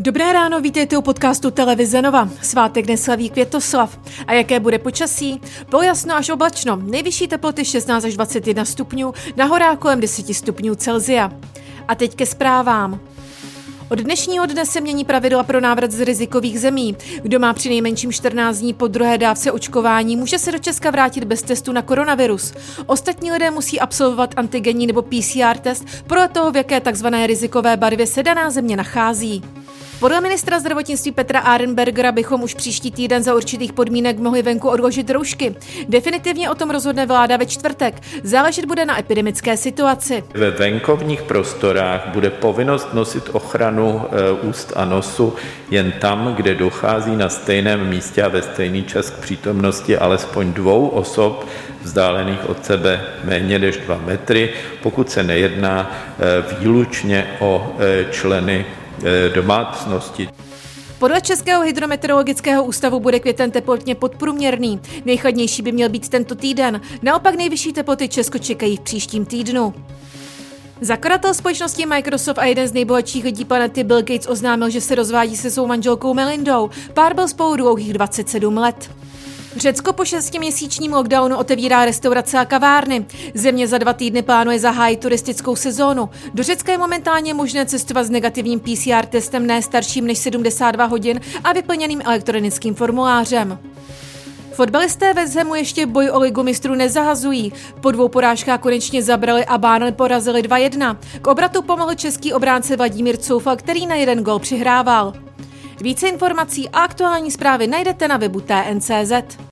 Dobré ráno, vítejte u podcastu Televize Nova. Svátek neslaví Květoslav. A jaké bude počasí? Pojasno až oblačno. Nejvyšší teploty 16 až 21 stupňů, na horách kolem 10 stupňů Celzia. A teď ke zprávám. Od dnešního dne se mění pravidla pro návrat z rizikových zemí. Kdo má při nejmenším 14 dní po druhé dávce očkování, může se do Česka vrátit bez testu na koronavirus. Ostatní lidé musí absolvovat antigenní nebo PCR test podle toho, v jaké takzvané rizikové barvě se daná země nachází. Podle ministra zdravotnictví Petra Arenbergera bychom už příští týden za určitých podmínek mohli venku odložit roušky. Definitivně o tom rozhodne vláda ve čtvrtek. Záležet bude na epidemické situaci. Ve venkovních prostorách bude povinnost nosit ochranu e, úst a nosu jen tam, kde dochází na stejném místě a ve stejný čas k přítomnosti alespoň dvou osob vzdálených od sebe méně než dva metry, pokud se nejedná e, výlučně o e, členy Eh, domácnosti. Podle Českého hydrometeorologického ústavu bude květen teplotně podprůměrný. Nejchladnější by měl být tento týden. Naopak nejvyšší teploty Česko čekají v příštím týdnu. Zakladatel společnosti Microsoft a jeden z nejbohatších lidí planety Bill Gates oznámil, že se rozvádí se svou manželkou Melindou. Pár byl spolu dlouhých 27 let. Řecko po šestiměsíčním lockdownu otevírá restaurace a kavárny. Země za dva týdny plánuje zahájit turistickou sezónu. Do Řecka je momentálně možné cestovat s negativním PCR testem ne starším než 72 hodin a vyplněným elektronickým formulářem. Fotbalisté ve Zemu ještě boj o ligu mistrů nezahazují. Po dvou porážkách konečně zabrali a Bánel porazili 2-1. K obratu pomohl český obránce Vladimír Coufal, který na jeden gol přihrával. Více informací a aktuální zprávy najdete na webu TNCZ.